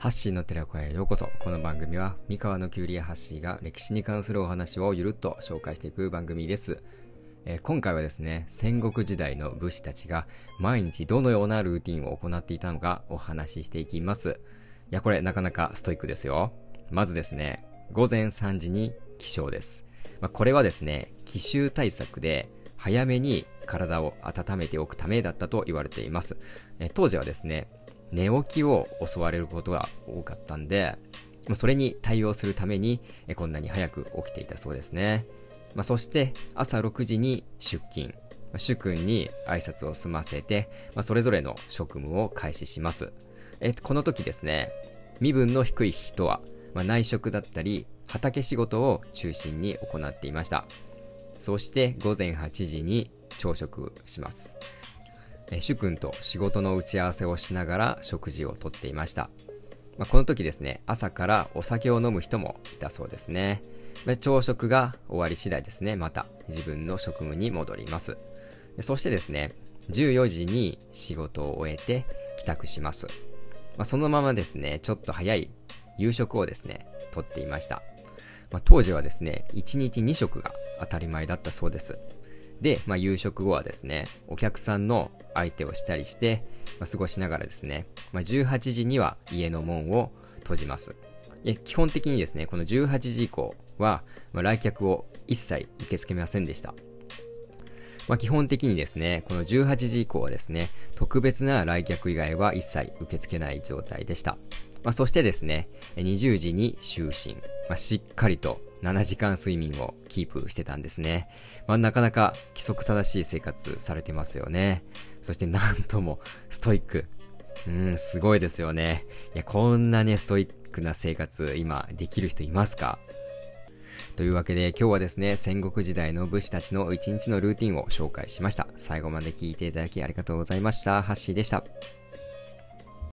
ハッシーの寺子屋へようこそ。この番組は、三河のキュウリやハッシーが歴史に関するお話をゆるっと紹介していく番組です。えー、今回はですね、戦国時代の武士たちが毎日どのようなルーティンを行っていたのかお話ししていきます。いや、これなかなかストイックですよ。まずですね、午前3時に起床です。まあ、これはですね、奇襲対策で早めに体を温めておくためだったと言われています。え当時はですね、寝起きを襲われることが多かったんで、それに対応するために、こんなに早く起きていたそうですね。まあ、そして朝6時に出勤。主君に挨拶を済ませて、まあ、それぞれの職務を開始します。えこの時ですね、身分の低い人は、まあ、内職だったり、畑仕事を中心に行っていました。そして午前8時に朝食します。え主君と仕事の打ち合わせをしながら食事をとっていました。まあ、この時ですね、朝からお酒を飲む人もいたそうですね。ま、朝食が終わり次第ですね、また自分の職務に戻ります。そしてですね、14時に仕事を終えて帰宅します。まあ、そのままですね、ちょっと早い夕食をですね、とっていました。まあ、当時はですね、1日2食が当たり前だったそうです。で、まあ、夕食後はですね、お客さんの相手をしたりして、まあ、過ごしながらですね、まあ、18時には家の門を閉じます。基本的にですね、この18時以降は、まあ、来客を一切受け付けませんでした。まあ、基本的にですね、この18時以降はですね、特別な来客以外は一切受け付けない状態でした。まあ、そしてですね、20時に就寝。まあ、しっかりと7時間睡眠をキープしてたんですね。まあ、なかなか規則正しい生活されてますよね。そしてなんともストイック。うん、すごいですよね。いや、こんなね、ストイックな生活、今、できる人いますか？というわけで今日はですね、戦国時代の武士たちの一日のルーティンを紹介しました。最後まで聞いていただきありがとうございました。ハッシーでした。